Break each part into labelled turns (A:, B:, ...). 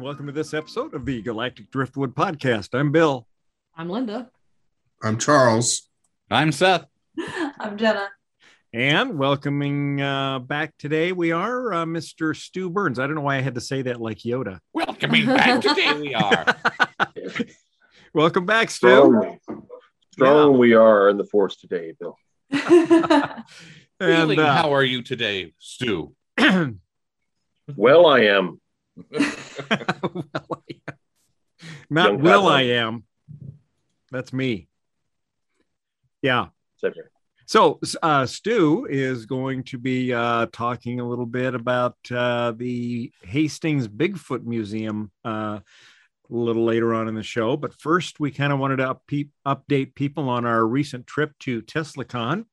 A: And welcome to this episode of the Galactic Driftwood Podcast. I'm Bill.
B: I'm Linda.
C: I'm Charles.
D: I'm Seth.
E: I'm Jenna.
A: And welcoming uh, back today, we are uh, Mr. Stu Burns. I don't know why I had to say that like Yoda.
D: Welcoming back today we are.
A: Welcome back, Stu.
F: Strong, strong we are in the force today, Bill.
A: And
D: Feeling,
A: uh,
D: how are you today, Stu?
F: Well, I am.
A: well, not
F: Young
A: will I am. That's me. Yeah. So, uh, Stu is going to be uh, talking a little bit about uh, the Hastings Bigfoot Museum uh, a little later on in the show. But first, we kind of wanted to up- update people on our recent trip to TeslaCon,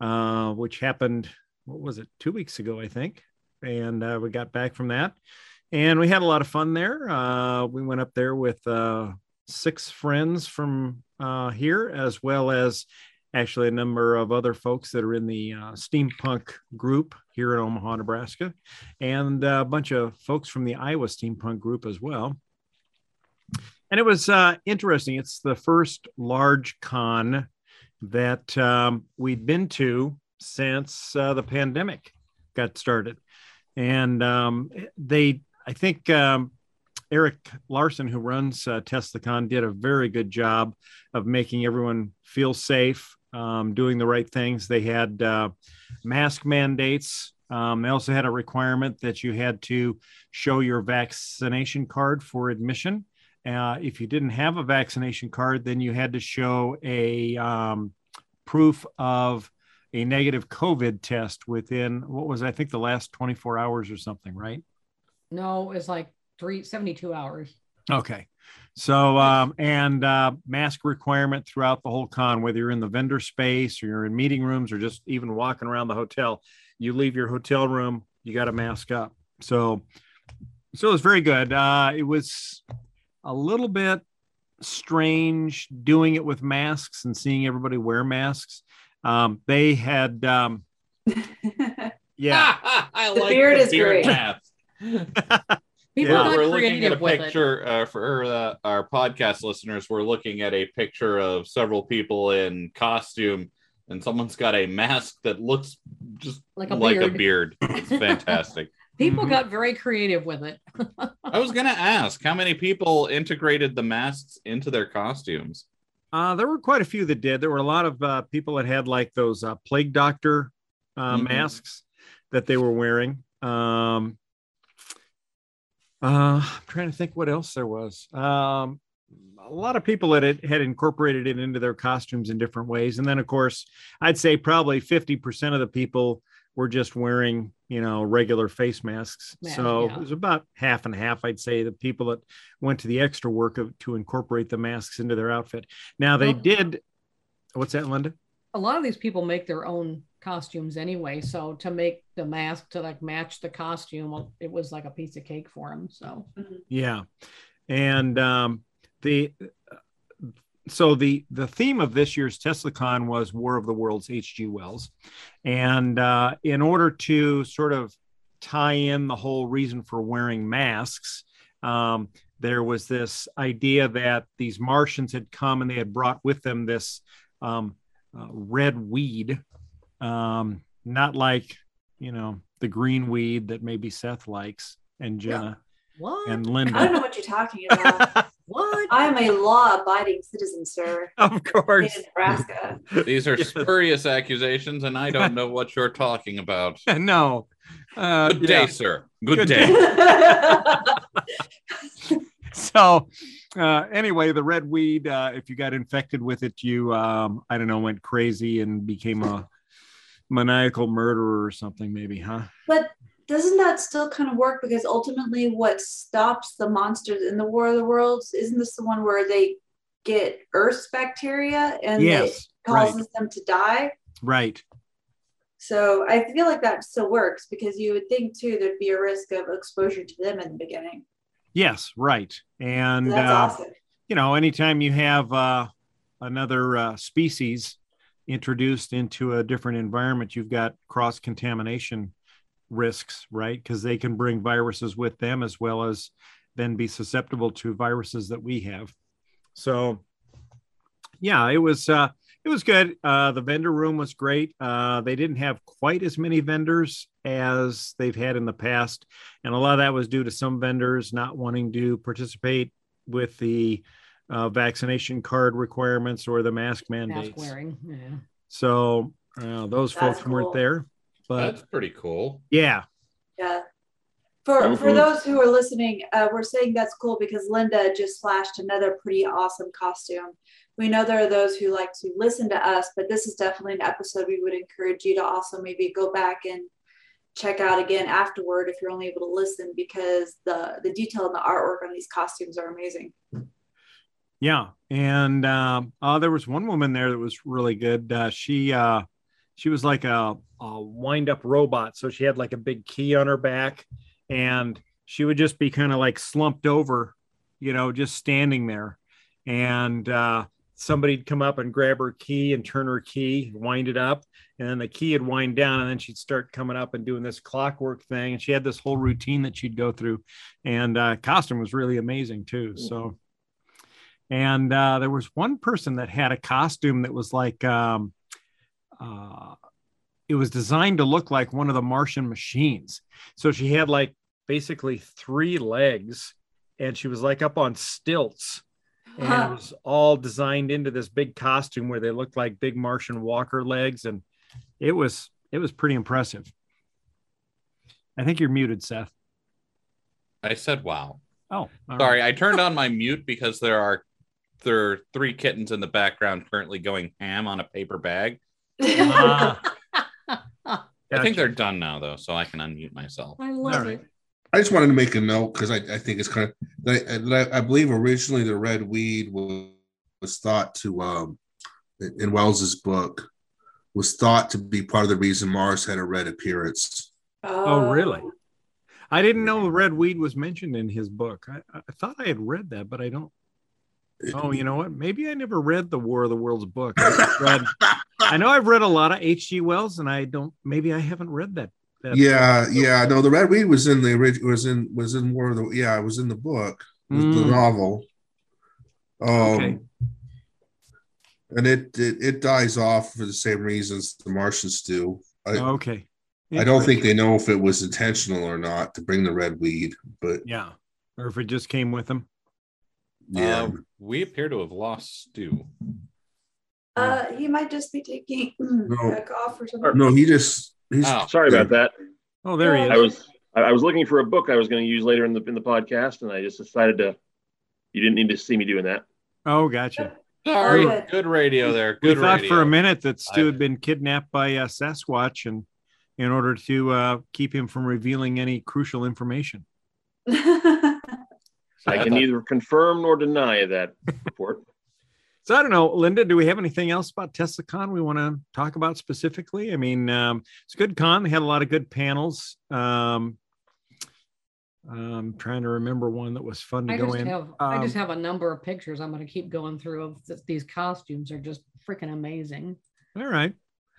A: uh, which happened, what was it, two weeks ago, I think. And uh, we got back from that. And we had a lot of fun there. Uh, we went up there with uh, six friends from uh, here, as well as actually a number of other folks that are in the uh, steampunk group here in Omaha, Nebraska, and a bunch of folks from the Iowa steampunk group as well. And it was uh, interesting. It's the first large con that um, we'd been to since uh, the pandemic got started. And um, they, I think, um, Eric Larson, who runs uh, TeslaCon, did a very good job of making everyone feel safe, um, doing the right things. They had uh, mask mandates. Um, they also had a requirement that you had to show your vaccination card for admission. Uh, if you didn't have a vaccination card, then you had to show a um, proof of a negative COVID test within what was I think the last 24 hours or something, right?
B: No, it's like three seventy-two hours.
A: Okay. So, um, and uh, mask requirement throughout the whole con, whether you're in the vendor space or you're in meeting rooms or just even walking around the hotel, you leave your hotel room, you got to mask up. So, so it was very good. Uh, it was a little bit strange doing it with masks and seeing everybody wear masks. Um, they had, um, yeah,
D: I
E: The
D: like
E: beard
D: the
E: is
D: beard
E: great.
D: mask.
B: People
A: Yeah.
B: got
D: we're looking at a picture uh, for uh, our podcast listeners. We're looking at a picture of several people in costume, and someone's got a mask that looks just
B: Like a
D: like
B: a
D: a
B: beard.
D: beard. It's fantastic.
B: People
A: Mhm.
B: got very creative with it.
D: I was gonna ask how many people integrated the masks into their costumes.
A: Uh, there were quite a few that did. There were a lot of uh, people that had like those uh, plague doctor uh,
D: Mhm.
A: masks that they were wearing. Um, uh, I'm trying to think what else there was. Um, a lot of people that had, had incorporated it into their costumes in different ways. And then, of course, I'd say probably 50% of the people were just wearing, you know, regular face masks.
B: Yeah,
A: so
B: yeah.
A: it was about half and half, I'd say, the people that went to the extra work of to incorporate the masks into their outfit. Now they
B: Well-
A: did. What's that, Linda?
B: A lot of these people make their own costumes anyway, so to make the mask to like match the costume, it was like a piece of cake for him. So
A: Yeah, and um, the so the the theme of this year's TeslaCon was War of the Worlds, H.G. Wells, and uh, in order to sort of tie in the whole reason for wearing masks, um, there was this idea that these Martians had come and they had brought with them this um, uh, red weed, um, not like you know the green weed that maybe Seth likes and Jenna
B: what?
A: and Linda.
E: I don't know what you're talking about.
B: what?
E: I am a law-abiding citizen, sir.
A: of course.
E: In
A: course.
E: Nebraska.
D: These are
A: Yes.
D: spurious accusations, and I don't know what you're talking about.
A: no. Uh,
D: Good
A: yeah.
D: day, sir. Good,
A: Good
D: day.
A: So, uh, anyway, the red weed, uh, if you got infected with it, you, um, I don't know, went crazy and became a maniacal murderer or something, maybe, huh?
E: But doesn't that still kind of work? Because ultimately, what stops the monsters in the War of the Worlds isn't this the one where they get Earth's bacteria and
A: Yes,
E: it causes them to die?
A: Right.
E: So I feel like that still works because you would think too there'd be a risk of exposure to them in the beginning.
A: Yes, right. And
E: That's
A: uh,
E: awesome.
A: you know, anytime you have uh, another uh, species introduced into a different environment, you've got cross contamination risks, right? Because they can bring viruses with them as well as then be susceptible to viruses that we have. So, yeah, it was uh, it was good. Uh, the vendor room was great. Uh, they didn't have quite as many vendors as they've had in the past, and a lot of that was due to some vendors not wanting to participate with the uh, vaccination card requirements or the mask mandates.
B: Mask wearing. Yeah.
A: So uh, those
E: That's
A: folks weren't there, but
D: That's pretty cool.
A: yeah,
E: Yeah. For for those who are listening, uh, we're saying that's cool because Linda just flashed another pretty awesome costume. We know there are those who like to listen to us, but this is definitely an episode we would encourage you to also maybe go back and check out again afterward if you're only able to listen because the the detail and the artwork on these costumes are amazing.
A: Yeah. And um, uh, there was one woman there that was really good. Uh, she uh, she was like a, a wind up robot, so she had like a big key on her back, and she would just be kind of like slumped over, you know, just standing there, and uh, somebody'd come up and grab her key and turn her key, wind it up, and then the key would wind down, and then she'd start coming up and doing this clockwork thing, and she had this whole routine that she'd go through, and uh, costume was really amazing too. So. And uh, there was one person that had a costume that was like, um, uh, it was designed to look like one of the Martian machines. So she had like basically three legs and she was like up on stilts. And it was all designed into this big costume where they looked like big Martian walker legs. And it was, it was pretty impressive. I think you're muted, Seth.
D: I said, "Wow."
A: Oh, all right.
D: Sorry, I turned on my mute because there are there are three kittens in the background currently going ham on a paper bag.
A: Ah,
D: I think they're done now though, so I can unmute myself.
B: I love
A: All right.
B: it.
C: I just wanted to make a note because I, I think it's kind of that I, that I believe originally the red weed was, was thought to um in Wells's book was thought to be part of the reason Mars had a red appearance.
A: Oh, really? I didn't know red weed was mentioned in his book. I, I thought I had read that, but I don't. Oh, you know what? Maybe I never read the War of the Worlds book. I, read, I know I've read a lot of H.G. Wells, and I don't. Maybe I haven't read that. that
C: yeah, yeah. No, the red weed was in the original was in was in War of the yeah, it was in the book, was the
A: Mm,
C: novel. Um
A: Okay.
C: and it, it it dies off for the same reasons the Martians do. I,
A: okay.
C: I don't think they know if it was intentional or not to bring the red weed, but
A: Yeah, or if it just came with them.
C: Yeah.
D: Uh, we appear to have lost Stu.
E: Uh, he might just be taking back off or something.
C: no, he just he's
D: Oh.
F: Sorry about that.
A: Oh, there he is.
F: I was I I was looking for a book I was going to use later in the in the podcast, and I just decided to. You didn't need to see me doing that.
A: Oh, gotcha.
D: Sorry,
E: Good.
D: good radio there.
A: We
D: Good
A: thought
D: radio.
A: for a minute that Stu had been kidnapped by uh, Sasquatch, and in order to uh, keep him from revealing any crucial information.
F: I can neither confirm nor deny that report.
A: So I don't know, Linda. Do we have anything else about TeslaCon we want to talk about specifically? I mean, um, it's a good con. They had a lot of good panels. Um, I'm trying to remember one that was fun to
B: I
A: go
B: just
A: in.
B: have I just
A: Um,
B: have a number of pictures I'm going to keep going through of th- these costumes are just freaking amazing.
A: All right.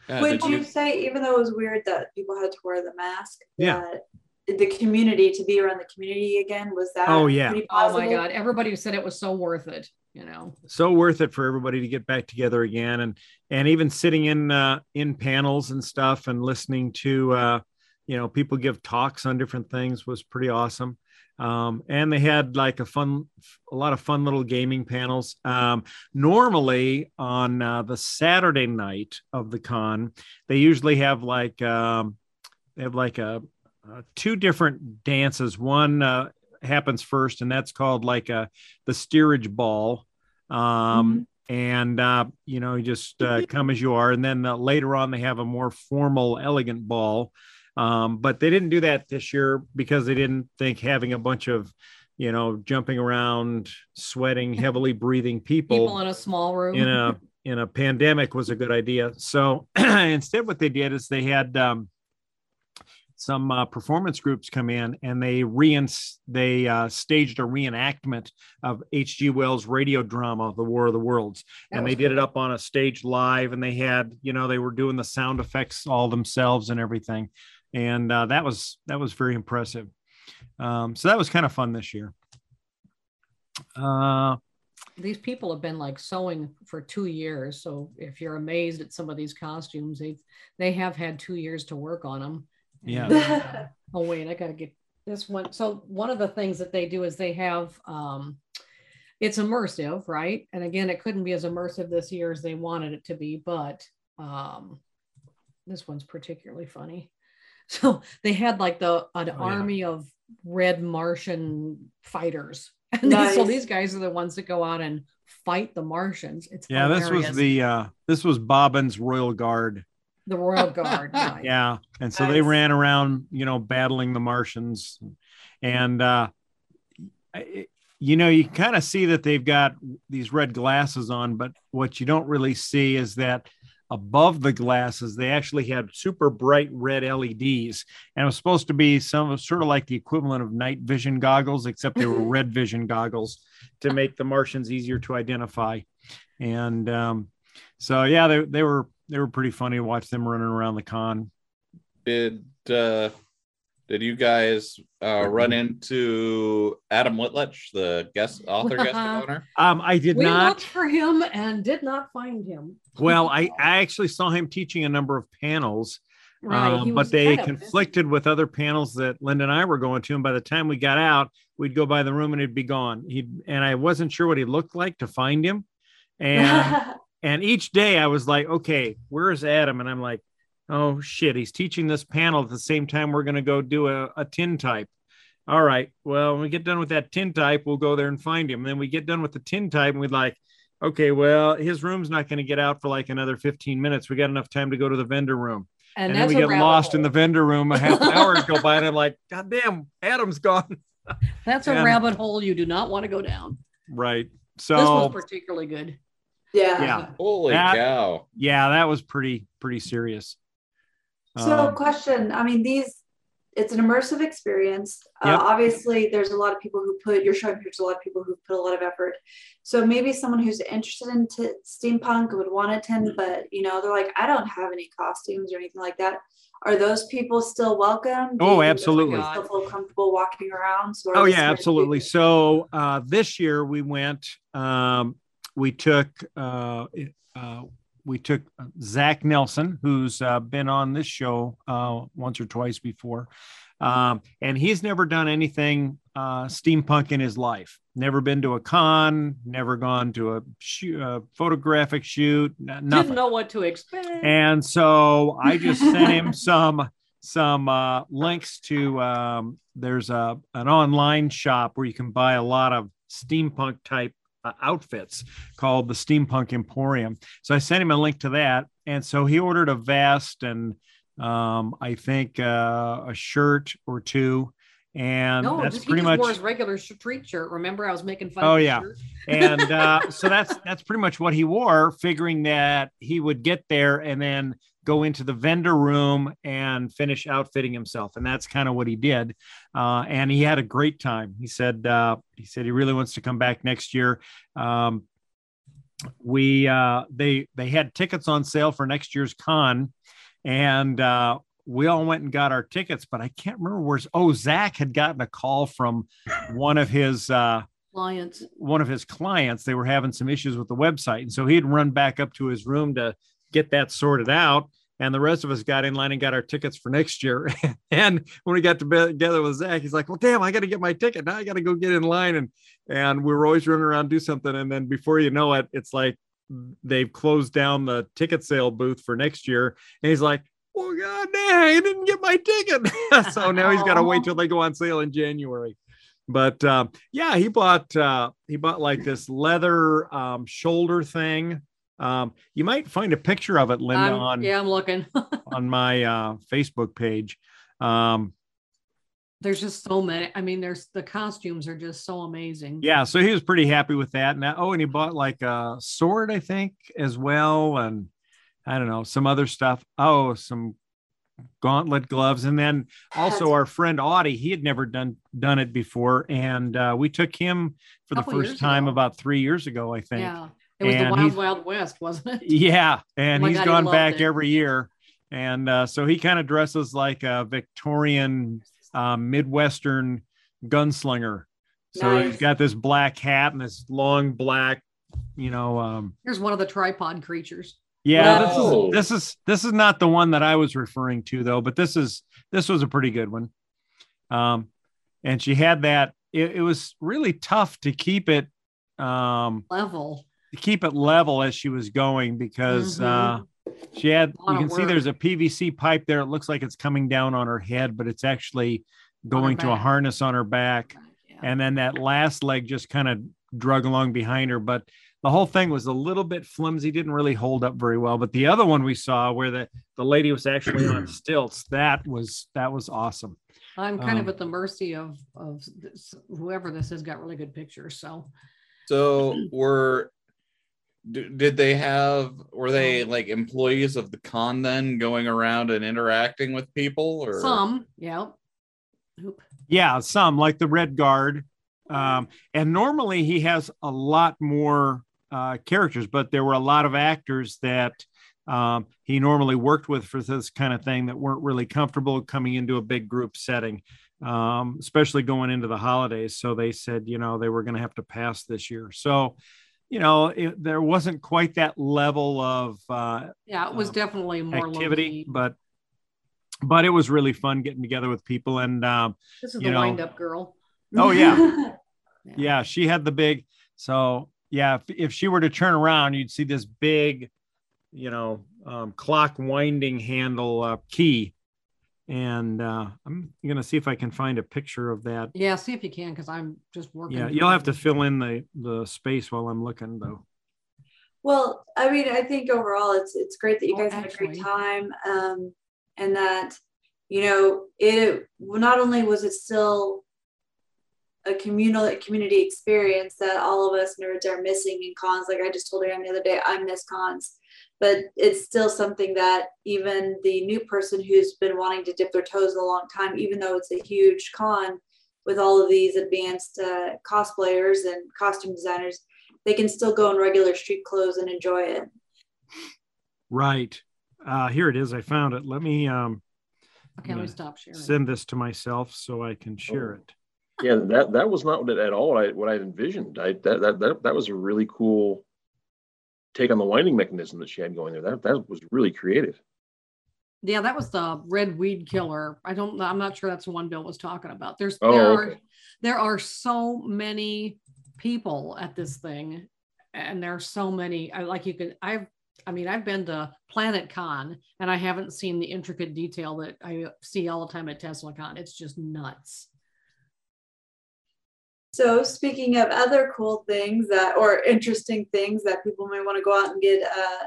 D: Yeah,
E: Would
D: did
E: you say, even though it was weird that people had to wear the mask,
A: Yeah.
E: that the community to be around the community again was that?
A: Oh, yeah.
E: pretty
B: Oh my god, everybody said it was so worth it, you know.
A: so worth it for everybody to get back together again and and even sitting in uh in panels and stuff and listening to uh you know people give talks on different things was pretty awesome um and they had like a fun a lot of fun little gaming panels um normally on uh, the saturday night of the con they usually have like um they have like a uh, two different dances one uh happens first and that's called like a the steerage ball um and uh, you know, you just uh, come as you are. And then uh, later on, they have a more formal, elegant ball. Um, but they didn't do that this year because they didn't think having a bunch of, you know, jumping around, sweating, heavily breathing people,
B: People in a small room.
A: in a in a pandemic was a good idea. So instead, what they did is they had um, some uh, performance groups come in and they reins they uh, staged a reenactment of H.G. Wells' radio drama, The War of the Worlds,
B: That
A: and
B: was
A: they did it up on a stage live, and they had you know they were doing the sound effects all themselves and everything, and uh, that was that was very impressive. Um, so that was kind of fun this year. Uh,
B: these people have been like sewing for two years. So if you're amazed at some of these costumes, they they have had two years to work on them.
A: Yeah.
B: oh wait, I gotta get this one. So one of the things that they do is they have um it's immersive, right? And again, it couldn't be as immersive this year as they wanted it to be, but um this one's particularly funny. So they had like the an
A: Oh, yeah.
B: army of red Martian fighters. And these- so these guys are the ones that go out and fight the Martians. It's
A: yeah, this was the uh, this was Bobbin's Royal Guard.
B: The Royal Guard. right.
A: Yeah, and so they ran around, you know, battling the Martians, and uh, I- you know, you kind of see that they've got these red glasses on, but what you don't really see is that above the glasses they actually had super bright red LEDs, and it was supposed to be some sort of like the equivalent of night vision goggles, except they were red vision goggles to make the Martians easier to identify, and um, so yeah, they they were they were pretty funny to watch them running around the con.
D: Did uh did you guys uh run into Adam Whitledge, the guest author, guest owner?
A: Um, I did
B: we
A: not.
B: looked for him and did not find him.
A: Well, I, I actually saw him teaching a number of panels,
B: Right,
A: um, but they
B: kind of busy.
A: conflicted with other panels that Linda and I were going to. And by the time we got out, we'd go by the room and he'd be gone. He and I wasn't sure what he looked like to find him. And and each day I was like, okay, where's Adam? And I'm like, oh shit, he's teaching this panel at the same time we're going to go do a, a tin type. All right, well, when we get done with that tin type, we'll go there and find him. And then we get done with the tin type and we'd like, okay, well, his room's not going to get out for like another 15 minutes. We got enough time to go to the vendor room.
B: And,
A: And, then we get lost in the vendor room. A half an hour go by, and I'm like, God damn, Adam's gone.
B: That's a
A: and-
B: rabbit hole you do not want to go down.
A: Right.
B: So this was particularly good.
E: Yeah.
A: yeah,
D: Holy
A: That-
D: cow.
A: yeah, that was pretty pretty serious.
E: So,
A: Um,
E: question I mean, these, it's an immersive experience.
A: Yep.
E: Uh, obviously, there's a lot of people who put, you're showing pictures, a lot of people who put a lot of effort. So, maybe someone who's interested in t- steampunk would want to attend, but you know, they're like, I don't have any costumes or anything like that. Are those people still welcome? Do
A: Oh,
E: you think those
A: absolutely.
E: Still feel comfortable walking around. So,
A: Oh yeah, absolutely. So uh, this year we went. Um, we took. Uh, uh, we took Zach Nelson, who's uh, been on this show uh, once or twice before, um, and he's never done anything uh, steampunk in his life. Never been to a con. Never gone to a shoot, uh, photographic shoot. Nothing.
B: Didn't know what to expect.
A: And so I just sent him some some uh, links to um, there's a an online shop where you can buy a lot of steampunk type uh, outfits called the Steampunk Emporium. So I sent him a link to that, and so he ordered a vest and um, I think uh, a shirt or two, and
B: no,
A: that's
B: just,
A: pretty
B: just
A: much
B: wore his regular street shirt. Remember, I was making fun.
A: Oh, yeah.
B: shirt?
A: and uh, so that's that's pretty much what he wore, figuring that he would get there and then go into the vendor room and finish outfitting himself, and that's kind of what he did. Uh, and he had a great time. He said uh, he said he really wants to come back next year. Um, we uh, they they had tickets on sale for next year's con, and uh, we all went and got our tickets. But I can't remember where's. Oh, Zach had gotten a call from one of his. Uh,
B: Lions.
A: one of his clients they were having some issues with the website and so he had run back up to his room to get that sorted out. And the rest of us got in line and got our tickets for next year. And when we got together with zach he's like well damn i got to get my ticket. Now i got to go get in line. And and we were always running around do something. And then before you know it it's like they've closed down the ticket sale booth for next year. And he's like well god dang i didn't get my ticket. So now he's got to wait till they go on sale in january. But uh, yeah, he bought uh, he bought like this leather um, shoulder thing. Um, you might find a picture of it, Linda,
B: I'm-
A: on
B: yeah, I'm looking.
A: on my uh, Facebook page. Um,
B: there's just so many. I mean, there's the costumes are just so amazing.
A: yeah, so he was pretty happy with that. And oh, and he bought like a sword, I think, as well, and I don't know some other stuff. Oh, some gauntlet gloves, and then also our friend Audie. He had never done done it before, and uh, we took him for the first time
B: ago.
A: about three years ago, I think.
B: Yeah. It was
A: And
B: the Wild Wild West, wasn't it?
A: Yeah, and
B: Oh my
A: he's
B: God,
A: gone
B: loved
A: back
B: it.
A: every year, and uh, so he kind of dresses like a Victorian uh, Midwestern gunslinger. So he's got this black hat and this long black, you know. Um,
B: Here's one of the tripod creatures.
A: yeah,
F: Wow.
A: this is this is this is not the one that I was referring to though, but this is this was a pretty good one. Um, and she had that. It, it was really tough to keep it um
B: Level.
A: To keep it level as she was going because
B: Mhm.
A: uh she had you
B: of
A: can see there's a PVC pipe there. It looks like it's coming down on her head, but it's actually going to a harness on her back.
B: Yeah.
A: And then that last leg just kind of drug along behind her. But the whole thing was a little bit flimsy, didn't really hold up very well. But the other one we saw where the, the lady was actually on stilts, that was that was awesome.
B: I'm kind
A: um,
B: of at the mercy of of this, whoever this has got really good pictures. So
D: So were d- did they have were they like employees of the con then going around and interacting with people or
B: some, yeah. Oop.
A: Yeah, some like the Red Guard. Um, and normally he has a lot more uh, characters, but there were a lot of actors that um, he normally worked with for this kind of thing that weren't really comfortable coming into a big group setting, um, especially going into the holidays. So they said, you know, they were going to have to pass this year. So, you know, it, there wasn't quite that level of uh,
B: Yeah, it was
A: Um,
B: definitely more
A: activity,
B: low-key.
A: but but it was really fun getting together with people and um,
B: This is
A: you
B: the
A: know-
B: wind up girl.
A: Oh, yeah. yeah she had the big so yeah if, if she were to turn around you'd see this big you know um, clock winding handle uh, key and uh, i'm gonna see if i can find a picture of that
B: Yeah, see if you can, because I'm just working.
A: yeah you'll have to fill in the the space while i'm looking though
E: Well, I mean, I think overall it's it's great that you
B: Oh,
E: guys had a great time, um, and that you know it. Not only was it still a communal community experience that all of us nerds are missing in cons. Like I just told Aaron the other day, I miss cons, but it's still something that even the new person who's been wanting to dip their toes in a long time, even though it's a huge con with all of these advanced uh, cosplayers and costume designers, they can still go in regular street clothes and enjoy it.
A: right uh, here it is i found it let me um,
B: Okay, let me stop sharing.
A: send this to myself so i can share
F: Oh.
A: it
F: Yeah, that that was not at all what I what I envisioned. I that that that, that was a really cool take on the winding mechanism that she had going there. That that was really creative.
B: Yeah, that was the red weed killer. I don't. I'm not sure that's the one Bill was talking about. There's
F: Oh,
B: there
F: okay.
B: are there are so many people at this thing, and there are so many. I like you could. I've. I mean, I've been to Planet Con, and I haven't seen the intricate detail that I see all the time at Tesla Con. It's just nuts.
E: So speaking of other cool things that or interesting things that people may want to go out and get uh,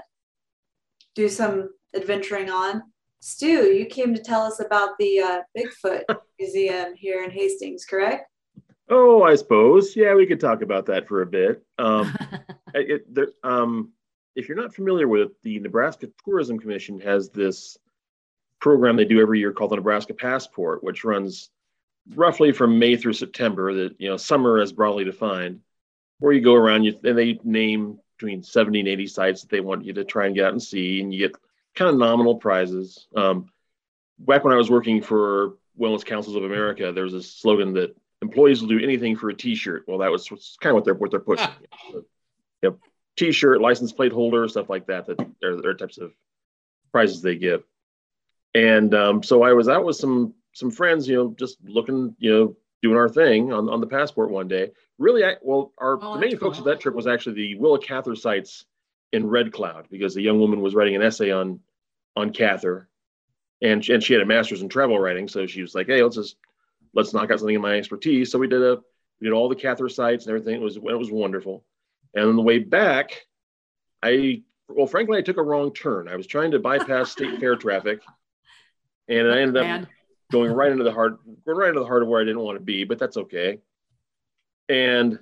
E: do some adventuring on. Stu, you came to tell us about the uh, Bigfoot Museum here in Hastings, correct?
F: Oh, I suppose. Yeah, we could talk about that for a bit. Um, it, there, um, if you're not familiar with it, the Nebraska Tourism Commission has this program they do every year called the Nebraska Passport, which runs roughly from May through September. That you know, summer as broadly defined, where you go around, you and they name between 70 and 80 sites that they want you to try and get out and see, and you get kind of nominal prizes. Um, back when I was working for Wellness Councils of America, there was a slogan that employees will do anything for a T-shirt. Well, that was kind of what they're what they're pushing. yep, T-shirt, license plate holder, stuff like that. That are, are types of prizes they give. And um, so I was out with some some friends, you know, just looking, you know, doing our thing on, on the passport one day. Really, I, well, our
B: Oh,
F: the main focus
B: cool.
F: of that trip was actually the Willa Cather sites in Red Cloud because the young woman was writing an essay on on Cather, and she, and she had a master's in travel writing, so she was like, "Hey, let's just let's knock out something in my expertise." So we did a We did all the Cather sites and everything. It was it was wonderful. And on the way back, I well, frankly, I took a wrong turn. I was trying to bypass state fair traffic, and I ended up. Going right into the heart, going right into the heart of where I didn't want to be. But that's okay. And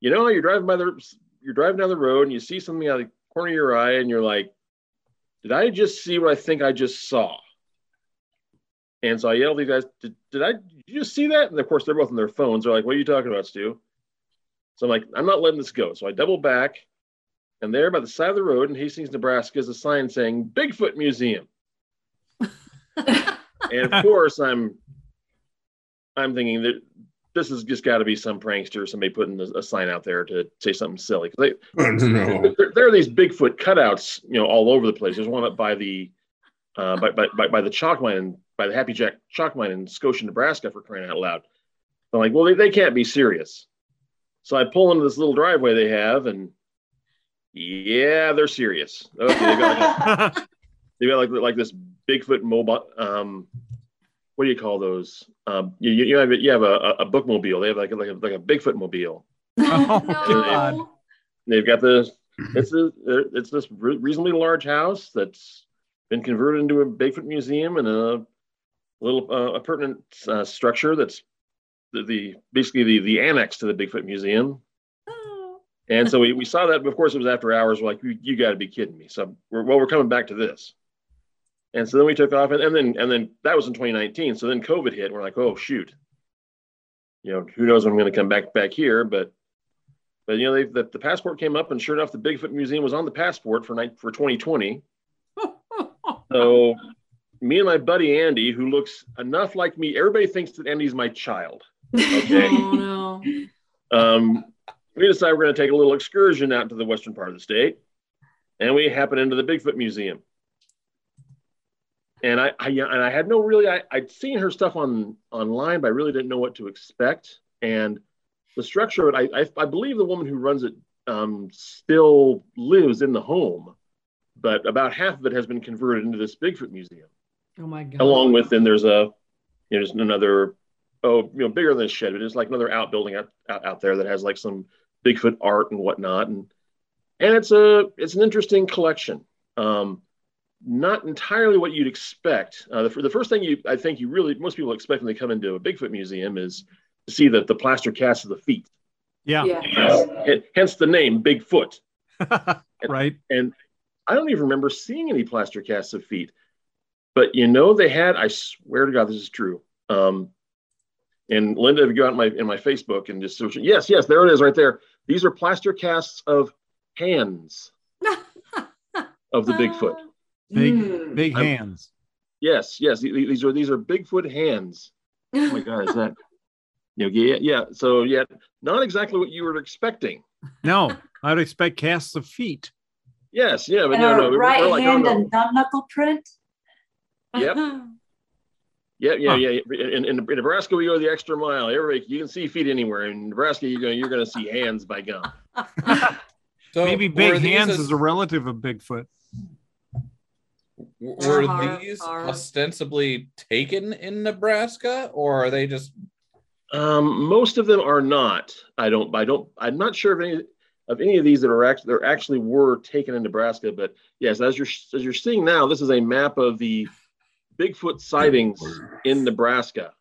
F: you know, you're driving by the you're driving down the road and you see something out of the corner of your eye, and you're like, "Did I just see what I think I just saw?" And so I yelled at these guys, did, did I did you just see that? And of course, they're both on their phones. They're like, What are you talking about, Stu? So I'm like, I'm not letting this go. So I double back, and there by the side of the road in Hastings, Nebraska, is a sign saying Bigfoot Museum. and of course, I'm I'm thinking that this has just got to be some prankster, or somebody putting a, a sign out there to say something silly. 'Cause They,
C: no.
F: there, there are these Bigfoot cutouts, you know, all over the place. There's one up by the uh, by, by, by, by the chalk mine by the Happy Jack chalk mine in Scotia, Nebraska, for crying out loud. I'm like, well, they, they can't be serious. So I pull into this little driveway they have, and yeah, they're serious. Okay, they got like, a- they got like like this Bigfoot mobile. Um, what do you call those? Um, you, you you have you have a, a a bookmobile. They have like a, like a, like a Bigfoot mobile.
A: Oh,
F: God.
B: No.
F: They've got the it's a it's this reasonably large house that's been converted into a Bigfoot museum and a little uh, appurtenant uh, structure that's the, the basically the the annex to the Bigfoot museum. And so we, we saw that, of course it was after hours. We're like, you, you got to be kidding me. So we're, well, we're coming back to this. And so then we took off, and, and then and then that was in 2019. So then COVID hit. And we're like, oh shoot, you know, who knows when I'm going to come back back here? But but you know, they, the, the passport came up, and sure enough, the Bigfoot Museum was on the passport for night for 2020. So me and my buddy Andy, who looks enough like me, everybody thinks that Andy's my child. Okay.
B: Oh no.
F: um, we decided we're going to take a little excursion out to the western part of the state, and we happen into the Bigfoot Museum. And I, I and I had no really I, I'd seen her stuff on online, but I really didn't know what to expect. And the structure of it, I, I, I believe the woman who runs it um, still lives in the home, but about half of it has been converted into this Bigfoot museum
B: Oh my god.
F: along with then there's a you know there's another oh you know bigger than a shed but it's like another outbuilding out, out, out there that has like some bigfoot art and whatnot and and it's a it's an interesting collection um not entirely what you'd expect uh, the, the first thing you i think you really most people expect when they come into a bigfoot museum is to see the, the plaster cast of the feet
A: yeah.
E: Yeah.
F: hence the name bigfoot
A: right.
F: and I don't even remember seeing any plaster casts of feet. But you know, they had. I swear to God, this is true. Um, and Linda, if you go out in my in my Facebook and just search, yes, yes, there it is, right there. These are plaster casts of hands of the Bigfoot.
A: Big,
E: Mm.
A: big
F: I'm-
A: hands.
F: Yes, yes, these are these are Bigfoot hands. Oh my God, is that? You know, yeah, yeah. So yeah, not exactly what you were expecting.
A: No, I'd expect casts of feet.
F: Yes, yeah, but
E: And
F: no,
E: a
F: no, we're,
E: right
F: we're like, oh,
E: hand
F: no.
E: and thumb knuckle print.
F: Yep. Yeah, yeah,
A: Huh.
F: yeah. In, in, in Nebraska, we go the extra mile. Everybody, you can see feet anywhere. In Nebraska, you're going, you're going to see hands by gum.
D: So
A: Maybe big hands
D: as-
A: is a relative of Bigfoot.
D: Were
B: Har,
D: these
B: har.
D: ostensibly taken in Nebraska, or are they just
F: Um, most of them are not. I don't. I don't. I'm not sure of any of any of these that are actually there actually were taken in Nebraska. But yes, as you're as you're seeing now, this is a map of the Bigfoot sightings in Nebraska.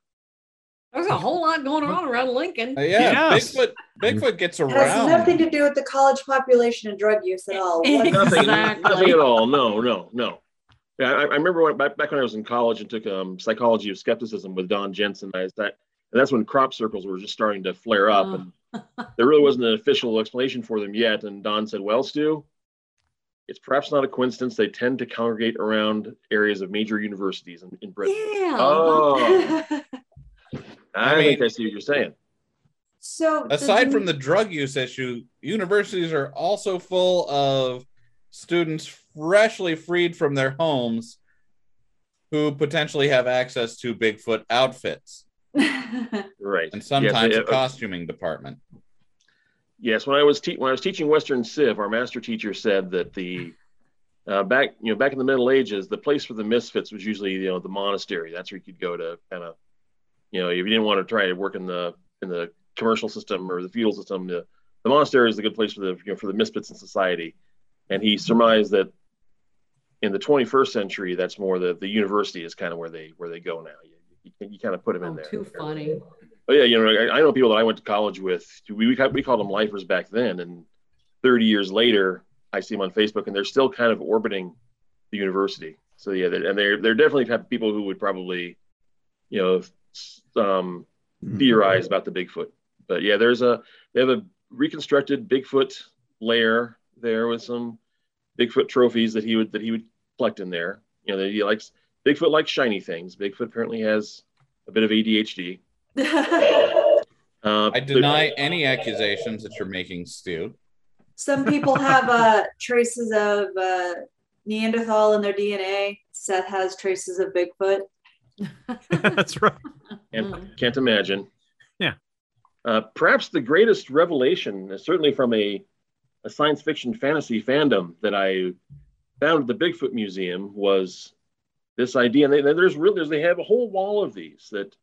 B: There's a whole lot going on around Lincoln.
D: Uh, yeah,
A: Yes.
D: Bigfoot Bigfoot gets
E: It has
D: around.
E: nothing to do with the college population and drug use at all. What-
F: Nothing. Nothing at all. No. No. No. Yeah, I, I remember when, back, back when I was in college and took um, psychology of skepticism with Don Jensen. I was that, and that's when crop circles were just starting to flare up, and there really wasn't an official explanation for them yet. And Don said, "Well, Stu, it's perhaps not a coincidence. They tend to congregate around areas of major universities in, in Britain."
B: Yeah.
F: Oh, I,
D: I
F: think I see what you're saying.
E: so
D: Aside
E: does-
D: from the drug use issue, universities are also full of students freshly freed from their homes who potentially have access to Bigfoot outfits
F: Right.
D: and sometimes
F: Yes,
D: a
F: uh,
D: costuming department.
F: Yes, when I was te- when I was teaching Western Civ, our master teacher said that the uh, back you know back in the Middle Ages, the place for the misfits was usually you know the monastery. That's where you could go to kind of you know if you didn't want to try to work in the in the commercial system or the feudal system. The, the monastery is a good place for the you know, for the misfits in society, and he surmised that in the 21st century, that's more the the university is kind of where they where they go now. You, you, you kind of put them in
B: Oh,
F: there.
B: too funny.
F: Oh yeah, you know, I, I know people that I went to college with. We we, we called them lifers back then, and 30 years later, I see them on Facebook, and they're still kind of orbiting the university. So yeah, they're, and they're they're definitely the type of people who would probably, you know, s- um, theorize about the Bigfoot. But yeah, there's a they have a reconstructed Bigfoot lair there with some Bigfoot trophies that he would that he would collect in there. You know, that he likes Bigfoot likes shiny things. Bigfoot apparently has a bit of ADHD. Uh,
D: I deny any accusations that you're making, Stu.
E: Some people have uh, traces of uh, Neanderthal in their DNA. Seth has traces of Bigfoot.
A: That's right.
F: and can't imagine.
A: Yeah.
F: Uh, perhaps the greatest revelation, certainly from a, a science fiction fantasy fandom that I found at the Bigfoot Museum, was this idea. And they, there's really there's, they have a whole wall of these. That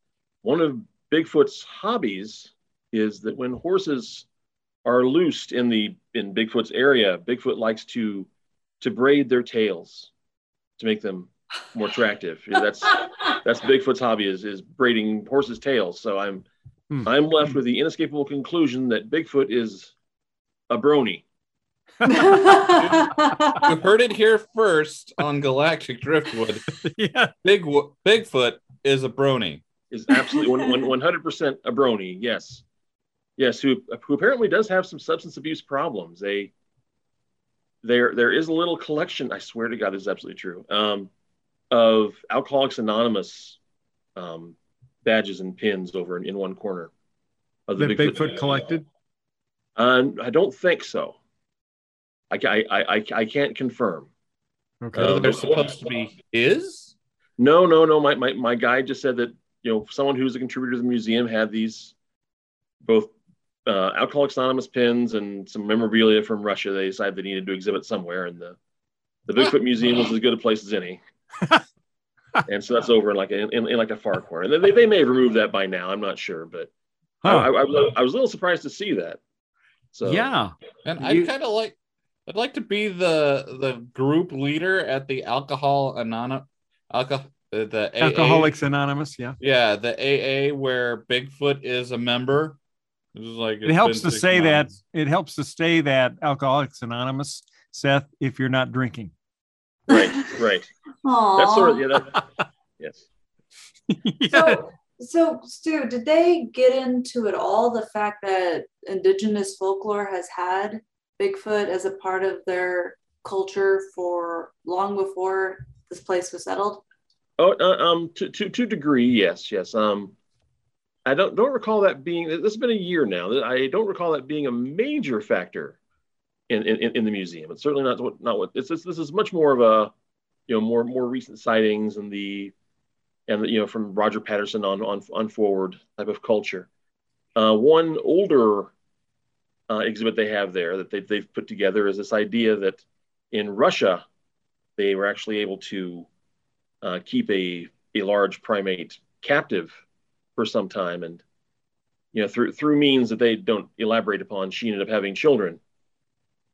F: one of Bigfoot's hobbies is that when horses are loosed in the in Bigfoot's area, Bigfoot likes to to braid their tails to make them more attractive. That's that's Bigfoot's hobby is is braiding horses' tails. So I'm
A: Hmm.
F: I'm left with the inescapable conclusion that Bigfoot is a brony.
D: You heard it here first on Galactic Driftwood.
A: yeah.
D: Big Bigfoot is a brony.
F: Is absolutely one hundred percent a brony. Yes, yes. Who who apparently does have some substance abuse problems. They there there is a little collection. I swear to God, this is absolutely true. Um, of Alcoholics Anonymous um, badges and pins over in, in one corner of the
A: That Bigfoot collected.
F: Um, I don't think so. I, I, I, I- I can't confirm.
A: Okay.
F: Um,
D: They're supposed to be is?
F: No, no, no. My, my, my guy just said that, you know, someone who's a contributor to the museum had these both uh, Alcoholics Anonymous pins and some memorabilia from Russia. They decided they needed to exhibit somewhere, and the, the Bigfoot Museum was as good a place as any. and so that's over in like a, in, in like a far corner. And they, they may have removed that by now. I'm not sure, but I,
A: Huh.
F: I, I, was, I was a little surprised to see that. So
A: yeah.
D: And I'd kind of like, I'd like to be the the group leader at the Alcohol Anonymous, alcohol, uh, the, the AA.
A: Alcoholics Anonymous. Yeah.
D: Yeah, the AA where Bigfoot is a member. This is like
A: It helps to
D: been six
A: say that it helps to stay that Alcoholics Anonymous, Seth, if you're not drinking.
F: right, right.
E: Aww.
F: That's sort of yeah. That, yes.
A: yeah.
E: So, so Stu, did they get into it all the fact that indigenous folklore has had Bigfoot as a part of their culture for long before this place was settled?
F: Oh, uh, um, to to to degree, yes, yes. Um, I don't don't recall that being. This has been a year now. I don't recall that being a major factor in in, in the museum. It's certainly not what not what. It's, it's this is much more of a you know more more recent sightings and the and you know from Roger Patterson on on on forward type of culture. Uh, one older uh, exhibit they have there that they've, they've put together is this idea that in Russia they were actually able to uh, keep a, a large primate captive for some time. And, you know, through, through means that they don't elaborate upon, she ended up having children,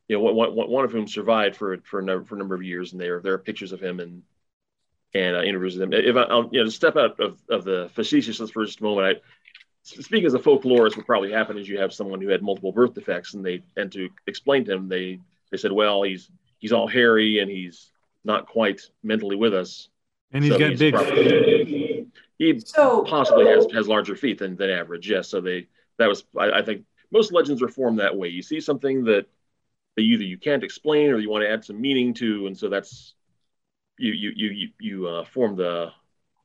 F: you know, one, one, one of whom survived for, for, a number, for a number of years. And there, there are pictures of him and, and uh, interviews with him. If I, I'll, you know, to step out of, of the facetiousness for just a moment, I, speaking as a folklorist, what probably happened is you have someone who had multiple birth defects and they, and to explain to him, they, they said, well, he's, he's all hairy and he's not quite mentally with us.
A: and he's
F: So
A: got big.
F: probably- he
E: So,
F: possibly has, has larger feet than, than average. Yes. So they that was I, I think most legends are formed that way. You see something that that either you can't explain or you want to add some meaning to, and so that's you you you you, you uh, form the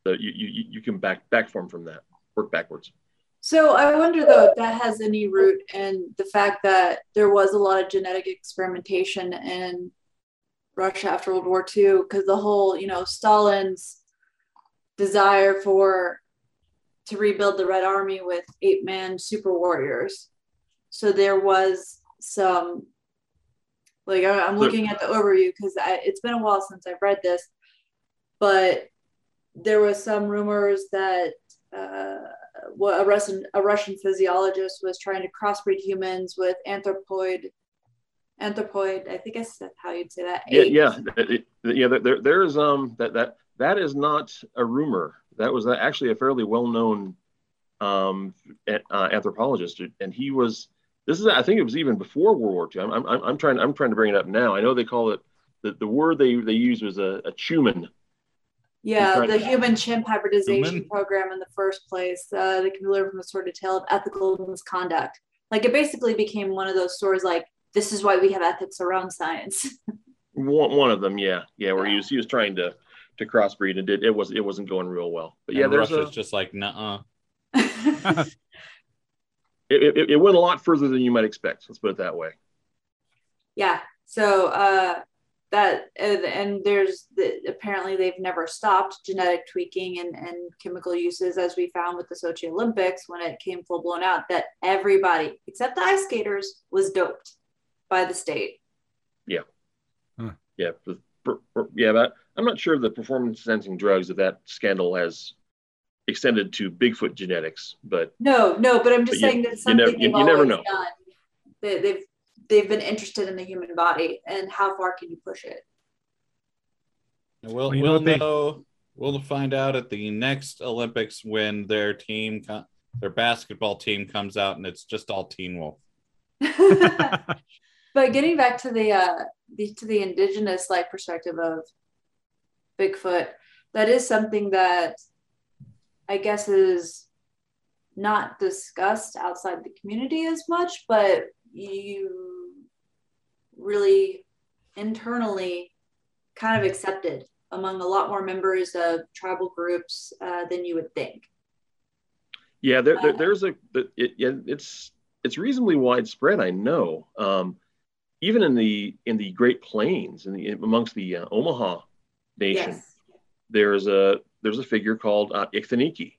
F: the you, you you can back back form from that work backwards.
E: So I wonder though if that has any root in the fact that there was a lot of genetic experimentation in Russia after World War II, because the whole, you know, Stalin's desire for to rebuild the Red Army with ape man super warriors. So there was some, like, I'm looking at the overview because it's been a while since I've read this, but there was some rumors that uh, a Russian a Russian physiologist was trying to crossbreed humans with anthropoid anthropoid. I think that's how you'd say that.
F: Yeah,
E: apes.
F: yeah, yeah. There, there, is um that that that is not a rumor. That was actually a fairly well known um uh, anthropologist, and he was. This is I think it was even before World War II. I'm I'm, I'm trying I'm trying to bring it up now. I know they call it the, the word they they use was a, a chuman.
E: Yeah,
F: Right.
E: the human chimp hybridization
D: Human?
E: program in the first place. Uh, they can learn from a sort of tale of ethical misconduct. Like it basically became one of those stories. Like this is why we have ethics around science.
F: One, one of them, yeah, yeah, where he was he was trying to to crossbreed and did it was it wasn't going real well. But yeah,
D: And
F: there's
D: Russia's
F: a,
D: just like, nah.
F: it, it, it went a lot further than you might expect. Let's put it that way.
E: yeah. So uh, that and, and there's the, apparently they've never stopped genetic tweaking and, and chemical uses, as we found with the Sochi Olympics when it came full blown out. That everybody except the ice skaters was doped by the state.
F: Yeah, hmm. the- per- per- yeah, but I'm not sure the performance enhancing drugs of that scandal has extended to Bigfoot genetics, but
E: No, no, but I'm just
F: But you-
E: saying that's
F: you never-
E: something
F: you-
E: they've
F: you never know.
E: done. They, they've they've been interested in the human body and how far can you push it.
D: We'll
A: Well, you know
D: we'll
A: what they-
D: know. We'll find out at the next Olympics when their team, their basketball team, comes out and it's just all Teen Wolf.
E: but getting back to the uh the, to the indigenous like perspective of Bigfoot, that is something that I guess is not discussed outside the community as much, but you really internally kind of accepted among a lot more members of tribal groups uh, than you would think.
F: yeah, there, there
E: Uh,
F: there's a it, it's it's reasonably widespread. I know, um, even in the in the Great Plains, in the amongst the uh, Omaha Nation,
E: Yes.
F: there's a there's a figure called uh, Ictinike.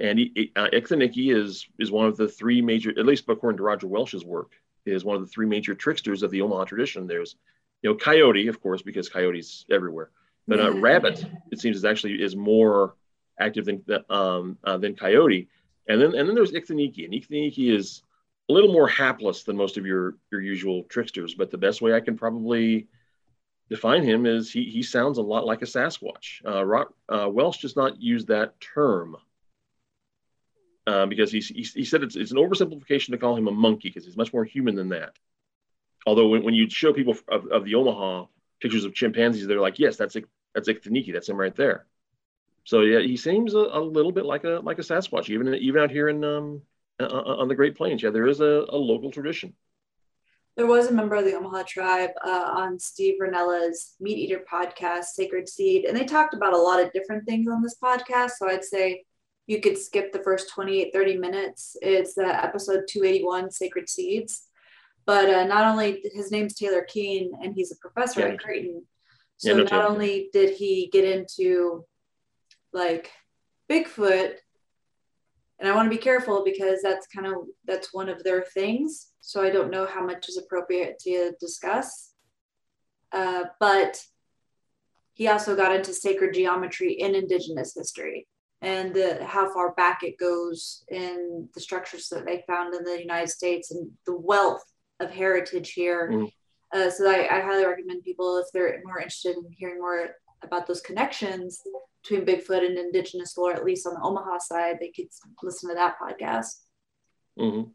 F: And he, uh, Ictinike is is one of the three major, at least according to Roger Welsch's work, is one of the three major tricksters of the Omaha tradition. There's, you know, coyote, of course, because coyotes everywhere. But uh, rabbit, it seems, is actually is more active than um, uh, than coyote. And then and then there's Ictinike, and Ictinike is a little more hapless than most of your your usual tricksters. But the best way I can probably define him is he he sounds a lot like a Sasquatch. Uh, Ro- uh, Welsch does not use that term uh, because he's, he, he said it's, it's an oversimplification to call him a monkey because he's much more human than that. Although when, when you show people of, of the Omaha pictures of chimpanzees, they're like, yes, that's Ik- that's Ictinike, that's him right there. So yeah, he seems a, a little bit like a like a Sasquatch, even even out here in um uh, uh, on the Great Plains. Yeah, there is a, a local tradition.
E: There was a member of the Omaha tribe uh, on Steve Rinella's Meat Eater podcast, Sacred Seed, and they talked about a lot of different things on this podcast. So I'd say you could skip the first 28, 30 minutes. It's uh, episode 281, Sacred Seeds. But uh, not only his name's Taylor Keen, and he's a professor
F: Yeah.
E: at Creighton.
F: Yeah,
E: So
F: no,
E: not
F: Taylor.
E: only did he get into like Bigfoot, and I want to be careful because that's kind of that's one of their things. So I don't know how much is appropriate to discuss. Uh, but he also got into sacred geometry in Indigenous history and the, how far back it goes in the structures that they found in the United States and the wealth of heritage here.
F: Mm.
E: Uh, so I, I highly recommend people if they're more interested in hearing more about those connections between Bigfoot and Indigenous lore, at least on the Omaha side, they could listen to that podcast.
F: Mm-hmm.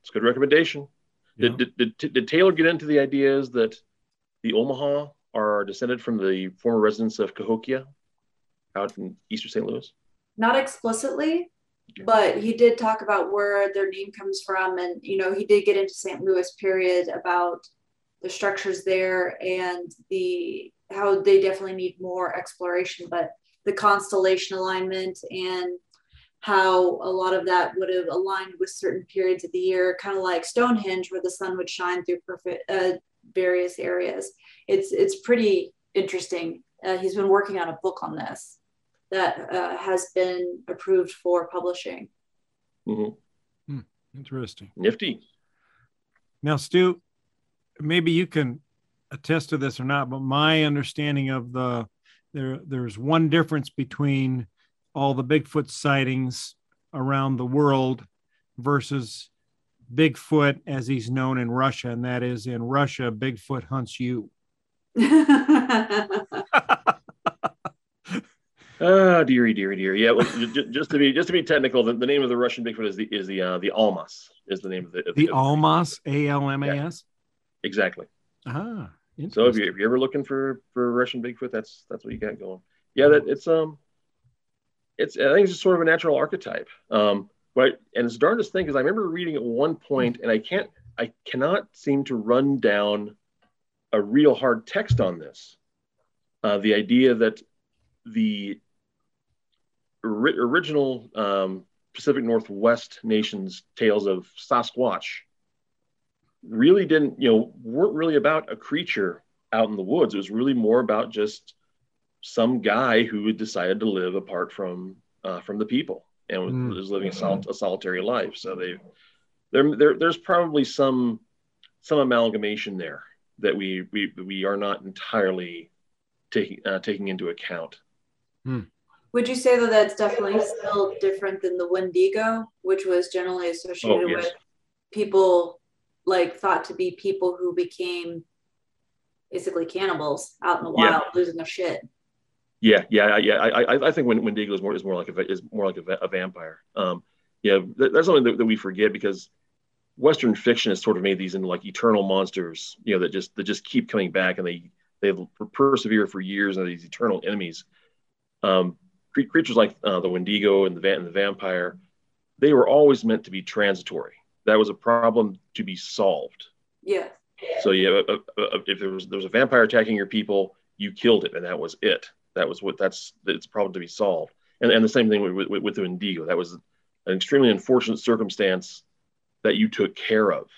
F: It's a good recommendation.
A: Yeah.
F: Did, did, did, did Taylor get into the ideas that the Omaha are descended from the former residents of Cahokia out in eastern St. Louis?
E: Not explicitly, but he did talk about where their name comes from. And, you know, he did get into St. Louis period about the structures there and the how they definitely need more exploration, but the constellation alignment and how a lot of that would have aligned with certain periods of the year, kind of like Stonehenge, where the sun would shine through perfect, uh, various areas. It's it's pretty interesting. Uh, he's been working on a book on this that uh, has been approved for publishing.
F: hmm
A: Interesting.
F: Nifty.
A: Now, Stu, maybe you can attest to this or not, but my understanding of the there there's one difference between all the Bigfoot sightings around the world versus Bigfoot as he's known in Russia, and that is in Russia, Bigfoot hunts you.
F: Ah, dearie, dearie, dearie. Yeah, well, just, just to be just to be technical, the, the name of the Russian Bigfoot is the is the uh, the Almas is the name of the
A: the Almas A L M A S.
F: Exactly.
A: Ah.
F: So if, you, if you're ever looking for for Russian Bigfoot, that's that's what you got going. Yeah, that it's um, it's I think it's just sort of a natural archetype. Um, but and it's the darndest thing because I remember reading at one point, and I can't I cannot seem to run down a real hard text on this. Uh, the idea that the ori- original um, Pacific Northwest nations tales of Sasquatch really didn't, you know, weren't really about a creature out in the woods. It was really more about just some guy who had decided to live apart from uh, from the people and was,
A: Mm.
F: was living a, sol- a solitary life. So they, there, there, there's probably some some amalgamation there that we we we are not entirely taking uh, taking into account.
E: Would you say that that's definitely still different than the Wendigo, which was generally associated
F: Oh, yes.
E: with people like thought to be people who became basically cannibals out in the
F: Yeah.
E: wild, losing their shit?
F: Yeah, yeah, yeah. I, I, I think Wendigo is more is more like a is more like a, a vampire. Um, yeah, that, that's something that, that we forget because Western fiction has sort of made these into like eternal monsters. You know, that just that just keep coming back and they they persevere for years and these eternal enemies. Um, creatures like uh, the Wendigo and the and the vampire, they were always meant to be transitory. That was a problem to be solved.
E: Yeah.
F: So yeah, uh, uh, uh, if there was there was a vampire attacking your people, you killed it, and that was it. That was what that's it's a problem to be solved. And and the same thing with with, with the Wendigo. That was an extremely unfortunate circumstance that you took care of.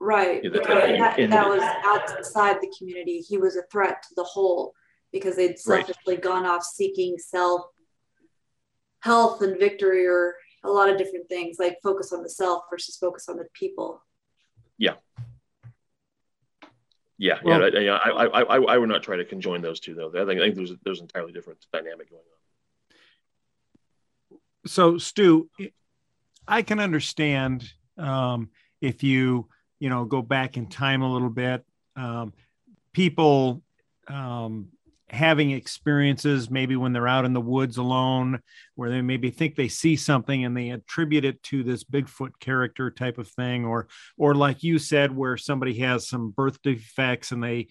E: Right.
F: Yeah,
E: Because
F: that-
E: that, that was outside the community. He was a threat to the whole because they'd
F: Right.
E: selfishly gone off seeking self health and victory or a lot of different things, like focus on the self versus focus on the people.
F: Yeah,
A: Well-
F: yeah. I, I, I, I, I would not try to conjoin those two though. I think I think there's there's an entirely different dynamic going on.
A: so stu i can understand um, if you you know go back in time a little bit um, people um, having experiences maybe when they're out in the woods alone where they maybe think they see something and they attribute it to this bigfoot character type of thing or or like you said where somebody has some birth defects and they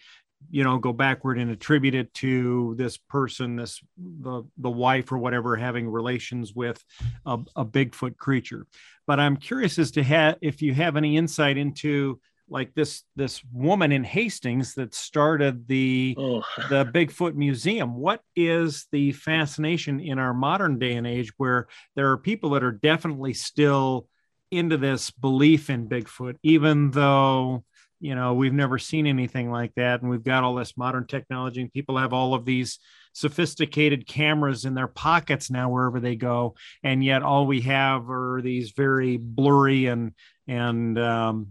A: you know go backward and attribute it to this person this the the wife or whatever having relations with a, a bigfoot creature. But i'm curious as to ha- if you have any insight into like this this woman in hastings that started the
F: Oh,
A: the Bigfoot Museum. What is the fascination in our modern day and age where there are people that are definitely still into this belief in Bigfoot, even though, you know, we've never seen anything like that. And we've got all this modern technology and people have all of these sophisticated cameras in their pockets now wherever they go. And yet all we have are these very blurry and, and, um,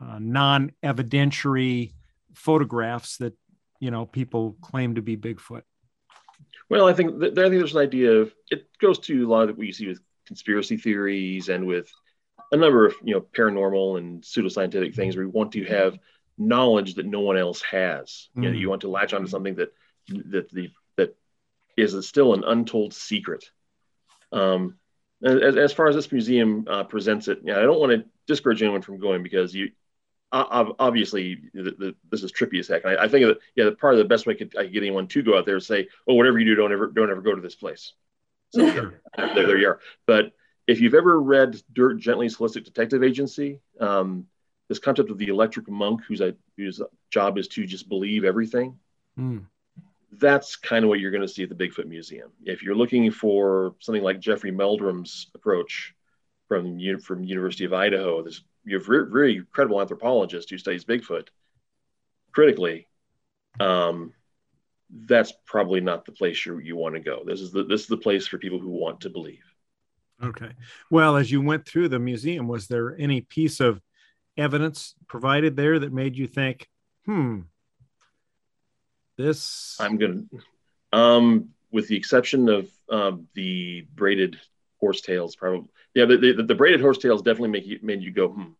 A: uh, non-evidentiary photographs that you know people claim to be Bigfoot.
F: Well, I think th- I think there's an idea of it goes to a lot of what you see with conspiracy theories and with a number of you know paranormal and pseudoscientific things where you want to have knowledge that no one else has. You know,
A: Mm.
F: you want to latch onto something that that the that is still an untold secret. Um, as, as far as this museum uh, presents it, yeah, I don't want to discourage anyone from going because you obviously the, the, this is trippy as heck. And I, I think that yeah, the part of the best way I could, I could get anyone to go out there is say, oh, whatever you do, don't ever don't ever go to this place. So yeah, there, there you are. But if you've ever read Dirk Gently's Holistic Detective Agency, um, this concept of the electric monk, whose a, whose job is to just believe everything,
A: Mm.
F: that's kind of what you're going to see at the Bigfoot Museum. If you're looking for something like Jeffrey Meldrum's approach from from University of Idaho, this you're very, very credible anthropologist who studies Bigfoot critically. Um, that's probably not the place you you want to go. This is the this is the place for people who want to believe.
A: Okay. Well, as you went through the museum, was there any piece of evidence provided there that made you think, hmm, this?
F: I'm gonna, um, with the exception of um, the braided horsetails probably. Yeah, the, the, the braided horsetails definitely make you made you go hmm.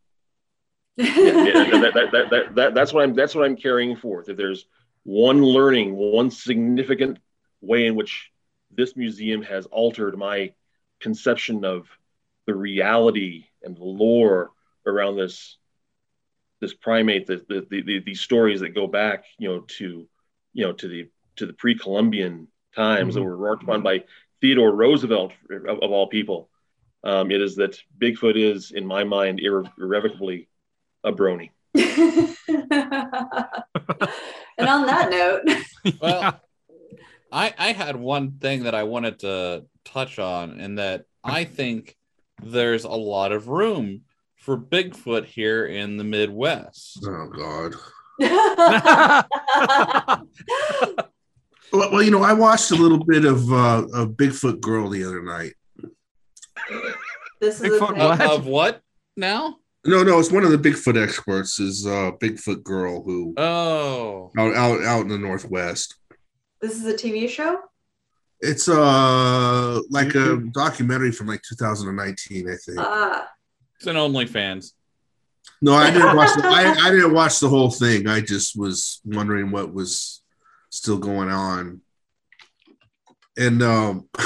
F: Yeah, yeah, that, that, that, that, that, that's what I'm that's what I'm carrying forth. If there's one learning, one significant way in which this museum has altered my conception of the reality and the lore around this this primate, the the, the, the these stories that go back, you know, to you know to the to the pre-Columbian times mm-hmm. that were worked upon by Theodore Roosevelt of, of all people. Um, it is that Bigfoot is, in my mind, irre- irrevocably a brony.
E: and on that note,
D: well, I I had one thing that I wanted to touch on, and that I think there's a lot of room for Bigfoot here in the Midwest.
C: Oh God. Well, well, you know, I watched a little bit of uh, of Bigfoot Girl the other night.
E: This is
D: Bigfoot of, of what now?
C: No, no, it's one of the Bigfoot experts. Is uh, Bigfoot Girl who?
D: Oh,
C: out out out in the Northwest.
E: This is a TV show.
C: It's uh like a documentary from like 2019, I think.
E: Ah.
D: It's an OnlyFans.
C: No, I didn't watch. The, I, I didn't watch the whole thing. I just was wondering what was still going on, and um,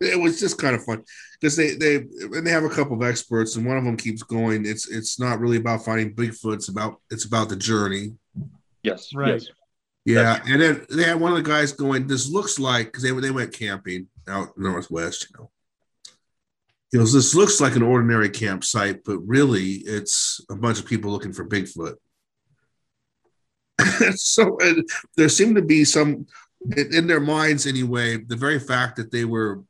C: it was just kind of fun because they they and they have a couple of experts, and one of them keeps going. It's it's not really about finding Bigfoot. It's about it's about the journey.
F: Yes.
A: Right.
F: Yes.
C: Yeah, and then they had one of the guys going. This looks like because they they went camping out northwest, you know. He goes, this looks like an ordinary campsite, but really it's a bunch of people looking for Bigfoot. so there seemed to be some in their minds anyway. The very fact that they were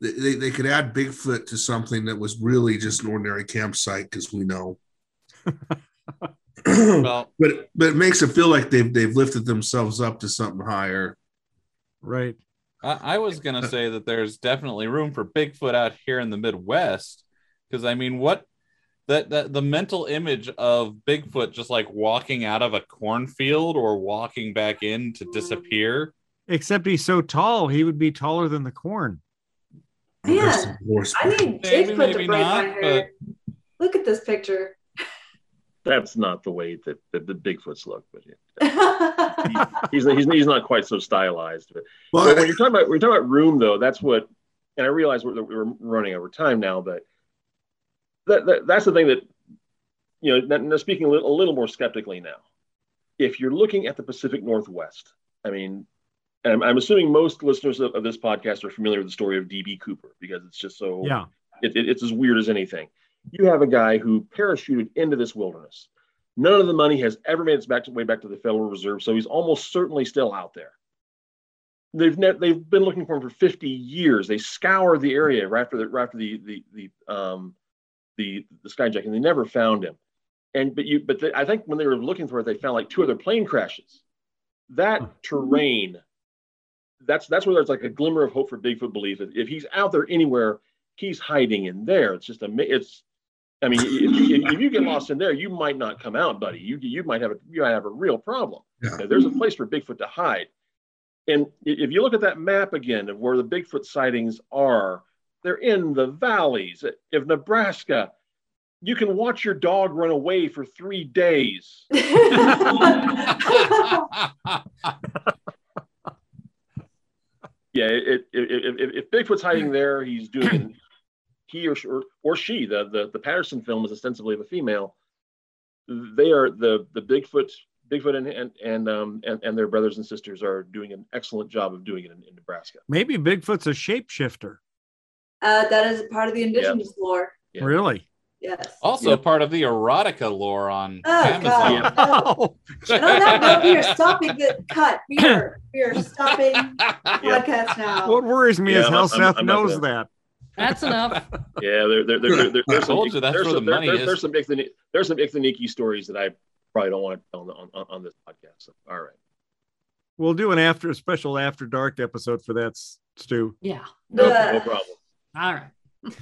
C: they, they could add Bigfoot to something that was really just an ordinary campsite because we know. well, but but it makes it feel like they've they've lifted themselves up to something higher.
A: Right.
D: I, I was gonna uh, say that there's definitely room for Bigfoot out here in the Midwest, because I mean, what that that the mental image of Bigfoot just like walking out of a cornfield or walking back in to disappear.
A: Except he's so tall, he would be taller than the corn.
E: Man, I need Bigfoot to break not, my hair. But... Look at this picture
F: that's not the way that, that the Bigfoots look, but yeah. he, he's, he's he's not quite so stylized. But, well, but when you're talking about when you're talking about room, though, that's what. And I realize we're, we're running over time now, but that, that that's the thing that you know. Now speaking a little, a little more skeptically now, if you're looking at the Pacific Northwest, I mean, and I'm, I'm assuming most listeners of, of, this podcast are familiar with the story of DB Cooper because it's just so
A: yeah,
F: it, it, it's as weird as anything you have a guy who parachuted into this wilderness. None of the money has ever made its back to, way back to the Federal Reserve, so he's almost certainly still out there. They've ne- they've been looking for him for 50 years. They scoured the area right after the right after the the the um the the skyjack, and they never found him. And but you but they, I think when they were looking for it, they found like two other plane crashes. That terrain, that's that's where there's like a glimmer of hope for Bigfoot belief. If he's out there anywhere, he's hiding in there. It's just a it's I mean, if you, if you, get lost in there, you might not come out, buddy. You you might have a you might have a real problem. Yeah. There's a place for Bigfoot to hide. And if you look at that map again of where the Bigfoot sightings are, they're in the valleys of Nebraska. You can watch your dog run away for three days. yeah, it, it, it, if Bigfoot's hiding there, he's doing he or she, or, or she, the, the the Patterson film is ostensibly the female. They are the the Bigfoot Bigfoot and and and, um, and and their brothers and sisters are doing an excellent job of doing it in, in Nebraska.
A: Maybe Bigfoot's a shapeshifter.
E: Uh, that is part of the indigenous yep. lore.
A: Yep. Really?
E: Yes.
D: Also yep. part of the erotica lore on oh, Amazon.
E: God, no. and on that note, we are stopping the cut. We are we are stopping podcast now.
A: What worries me yeah, is how I'm, Seth I'm knows that.
B: That's enough.
F: Yeah, there, there, there, there, there's some, you, there's some, the money there, is. There's some there's some Ictinike stories that I probably don't want to tell on, on, on this podcast. So, all right.
A: We'll do an after a special after dark episode for that, Stu.
B: Yeah.
F: No, no problem.
B: All right.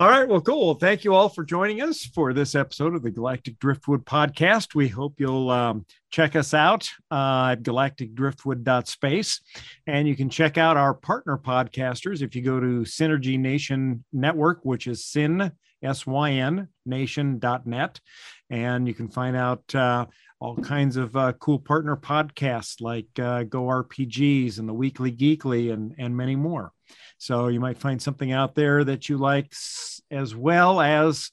A: All right. Well, cool. Thank you all for joining us for this episode of the Galactic Driftwood podcast. We hope you'll um, check us out uh, at galacticdriftwood.space. And you can check out our partner podcasters if you go to Synergy Nation Network, which is syn, S-Y-N, nation.net. And you can find out uh, all kinds of uh, cool partner podcasts like uh, Go RPGs and the Weekly Geekly and, and many more. So you might find something out there that you like as well as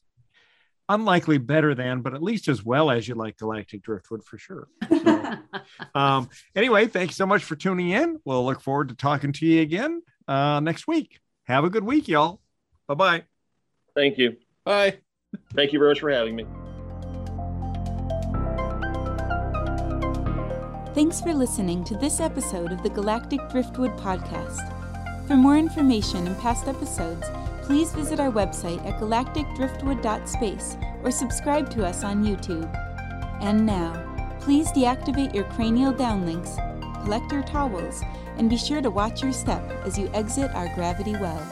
A: unlikely better than, but at least as well as you like Galactic Driftwood for sure. So, um, anyway, thanks so much for tuning in. We'll look forward to talking to you again uh, next week. Have a good week, y'all. Bye bye.
F: Thank you.
D: Bye.
F: Thank you very much for having me.
G: Thanks for listening to this episode of the Galactic Driftwood Podcast. For more information and past episodes, please visit our website at galacticdriftwood.space or subscribe to us on YouTube. And now, please deactivate your cranial downlinks, collect your towels, and be sure to watch your step as you exit our gravity well.